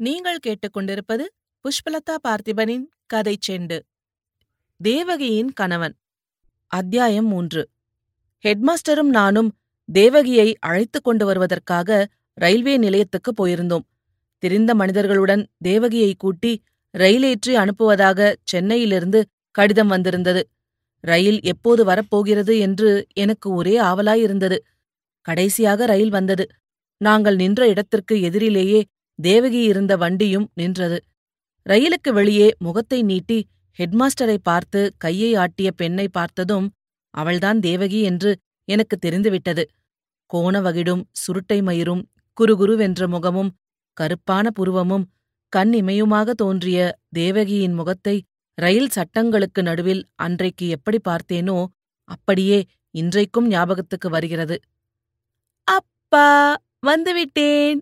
நீங்கள் கேட்டுக்கொண்டிருப்பது புஷ்பலதா பார்த்திபனின் கதை செண்டு. தேவகியின் கணவன். அத்தியாயம் மூன்று. ஹெட்மாஸ்டரும் நானும் தேவகியை அழைத்துக் கொண்டு வருவதற்காக ரயில்வே நிலையத்துக்கு போயிருந்தோம். தெரிந்த மனிதர்களுடன் தேவகியை கூட்டி ரயிலேற்றி அனுப்புவதாக சென்னையிலிருந்து கடிதம் வந்திருந்தது. ரயில் எப்போது வரப்போகிறது என்று எனக்கு ஒரே ஆவலாயிருந்தது. கடைசியாக ரயில் வந்தது. நாங்கள் நின்ற இடத்திற்கு எதிரிலேயே தேவகி இருந்த வண்டியும் நின்றது. ரயிலுக்கு வெளியே முகத்தை நீட்டி ஹெட்மாஸ்டரை பார்த்து கையை ஆட்டிய பெண்ணை பார்த்ததும் அவள்தான் தேவகி என்று எனக்கு தெரிந்துவிட்டது. கோணவகிடும் சுருட்டை மயிரும் குறுகுருவென்ற முகமும் கருப்பான புருவமும் கண் இமையுமாக தோன்றிய தேவகியின் முகத்தை ரயில் சட்டங்களுக்கு நடுவில் அன்றைக்கு எப்படி பார்த்தேனோ அப்படியே இன்றைக்கும் ஞாபகத்துக்கு வருகிறது. அப்பா வந்துவிட்டேன்.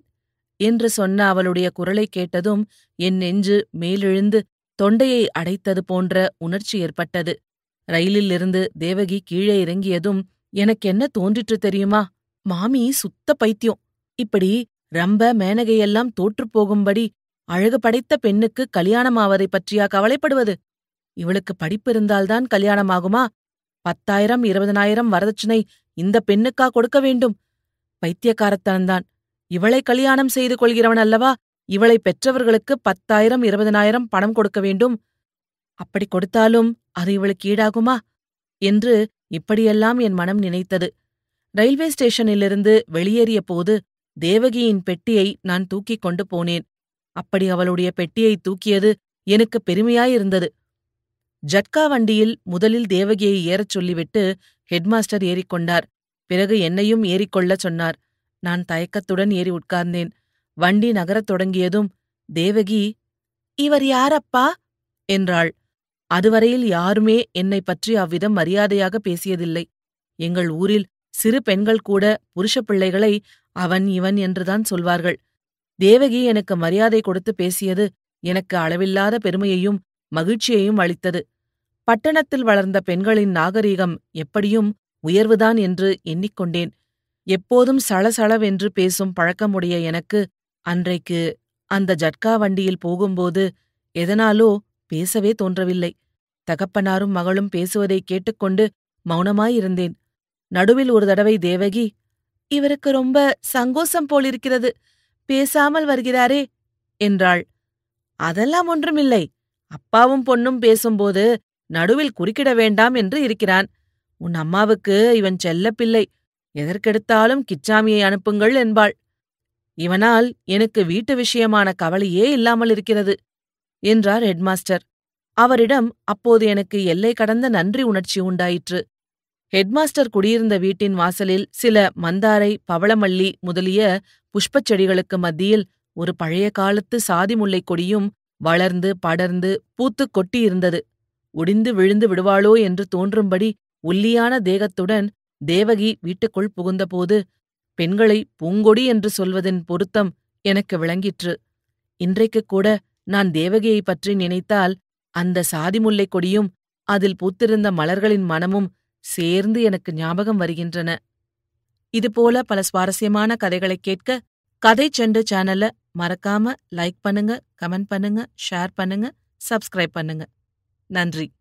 என்று சொன்ன அவளுடைய குரலை கேட்டதும் என் நெஞ்சு மேலெழுந்து தொண்டையை அடைத்தது போன்ற உணர்ச்சி ஏற்பட்டது. ரயிலிலிருந்து தேவகி கீழே இறங்கியதும் எனக்கென்ன தோன்றிற்று தெரியுமா? மாமி சுத்த பைத்தியம். இப்படி ரம்ப மேனகையெல்லாம் தோற்றுப் போகும்படி அழகு படைத்த பெண்ணுக்கு கல்யாணமாவதை பற்றியா கவலைப்படுவது? இவளுக்கு படிப்பு இருந்தால்தான் கல்யாணமாகுமா பத்தாயிரம் இருபதனாயிரம் வரதட்சணை இந்த பெண்ணுக்கா கொடுக்க வேண்டும்? பைத்தியக்காரத்தனந்தான் இவளை கல்யாணம் செய்து கொள்கிறவன் அல்லவா? இவளை பெற்றவர்களுக்கு பத்தாயிரம் இருபதனாயிரம் பணம் கொடுக்க வேண்டும். அப்படி கொடுத்தாலும் அது இவளுக்கு ஈடாகுமா? என்று இப்படியெல்லாம் என் மனம் நினைத்தது. ரயில்வே ஸ்டேஷனிலிருந்து வெளியேறிய போது தேவகியின் பெட்டியை நான் தூக்கிக் கொண்டு போனேன். அப்படி அவளுடைய பெட்டியை தூக்கியது எனக்கு பெருமையாயிருந்தது. ஜட்கா வண்டியில் முதலில் தேவகியை ஏறச் சொல்லிவிட்டு ஹெட்மாஸ்டர் ஏறிக்கொண்டார். பிறகு என்னையும் ஏறிக்கொள்ளச் சொன்னார். நான் தயக்கத்துடன் ஏறி உட்கார்ந்தேன். வண்டி நகரத் தொடங்கியதும் தேவகி இவர் யாரப்பா? என்றாள். அதுவரையில் யாருமே என்னை பற்றி அவ்விதம் மரியாதையாக பேசியதில்லை. எங்கள் ஊரில் சிறு பெண்கள் கூட புருஷ பிள்ளைகளை அவன் இவன் என்றுதான் சொல்வார்கள். தேவகி எனக்கு மரியாதை கொடுத்து பேசியது எனக்கு அளவில்லாத பெருமையையும் மகிழ்ச்சியையும் அளித்தது. பட்டணத்தில் வளர்ந்த பெண்களின் நாகரீகம் எப்படியும் உயர்வுதான் என்று எண்ணிக்கொண்டேன். எப்போதும் சளசளவென்று பேசும் பழக்கமுடைய எனக்கு அன்றைக்கு அந்த ஜட்கா வண்டியில் போகும்போது எதனாலோ பேசவே தோன்றவில்லை. தகப்பனாரும் மகளும் பேசுவதை கேட்டுக்கொண்டு மௌனமாயிருந்தேன். நடுவில் ஒரு தடவை தேவகி இவருக்கு ரொம்ப சங்கோசம் போலிருக்கிறது. பேசாமல் வருகிறாரே என்றாள். அதெல்லாம் ஒன்றுமில்லை. அப்பாவும் பொண்ணும் பேசும்போது நடுவில் குறுக்கிட வேண்டாம் என்று இருக்கிறான். உன் அம்மாவுக்கு இவன் செல்லப்பிள்ளை. எதற்கெடுத்தாலும் கிச்சாமியை அனுப்புங்கள் என்பாள். இவனால் எனக்கு வீட்டு விஷயமான கவலையே இல்லாமல் இருக்கிறது என்றார் ஹெட்மாஸ்டர். அவரிடம் அப்போது எனக்கு எல்லை கடந்த நன்றி உணர்ச்சி உண்டாயிற்று. ஹெட்மாஸ்டர் குடியிருந்த வீட்டின் வாசலில் சில மந்தாரை பவளமல்லி முதலிய புஷ்பச் செடிகளுக்கு மத்தியில் ஒரு பழைய காலத்து சாதி முல்லைக் கொடியும் வளர்ந்து படர்ந்து பூத்துக் கொட்டியிருந்தது. ஒடிந்து விழுந்து விடுவாளோ என்று தோன்றும்படி ஒல்லியான தேகத்துடன் தேவகி வீட்டுக்குள் புகுந்தபோது பெண்களை பூங்கொடி என்று சொல்வதின் பொருத்தம் எனக்கு விளங்கிற்று. இன்றைக்குக் கூட நான் தேவகியைப் பற்றி நினைத்தால் அந்த சாதி முல்லைக் கொடியும் அதில் பூத்திருந்த மலர்களின் மனமும் சேர்ந்து எனக்கு ஞாபகம் வருகின்றன. இதுபோல பல சுவாரஸ்யமான கதைகளைக் கேட்க கதை செண்டு சேனல மறக்காம லைக் பண்ணுங்க கமெண்ட் பண்ணுங்க ஷேர் பண்ணுங்க சப்ஸ்கிரைப் பண்ணுங்க. நன்றி.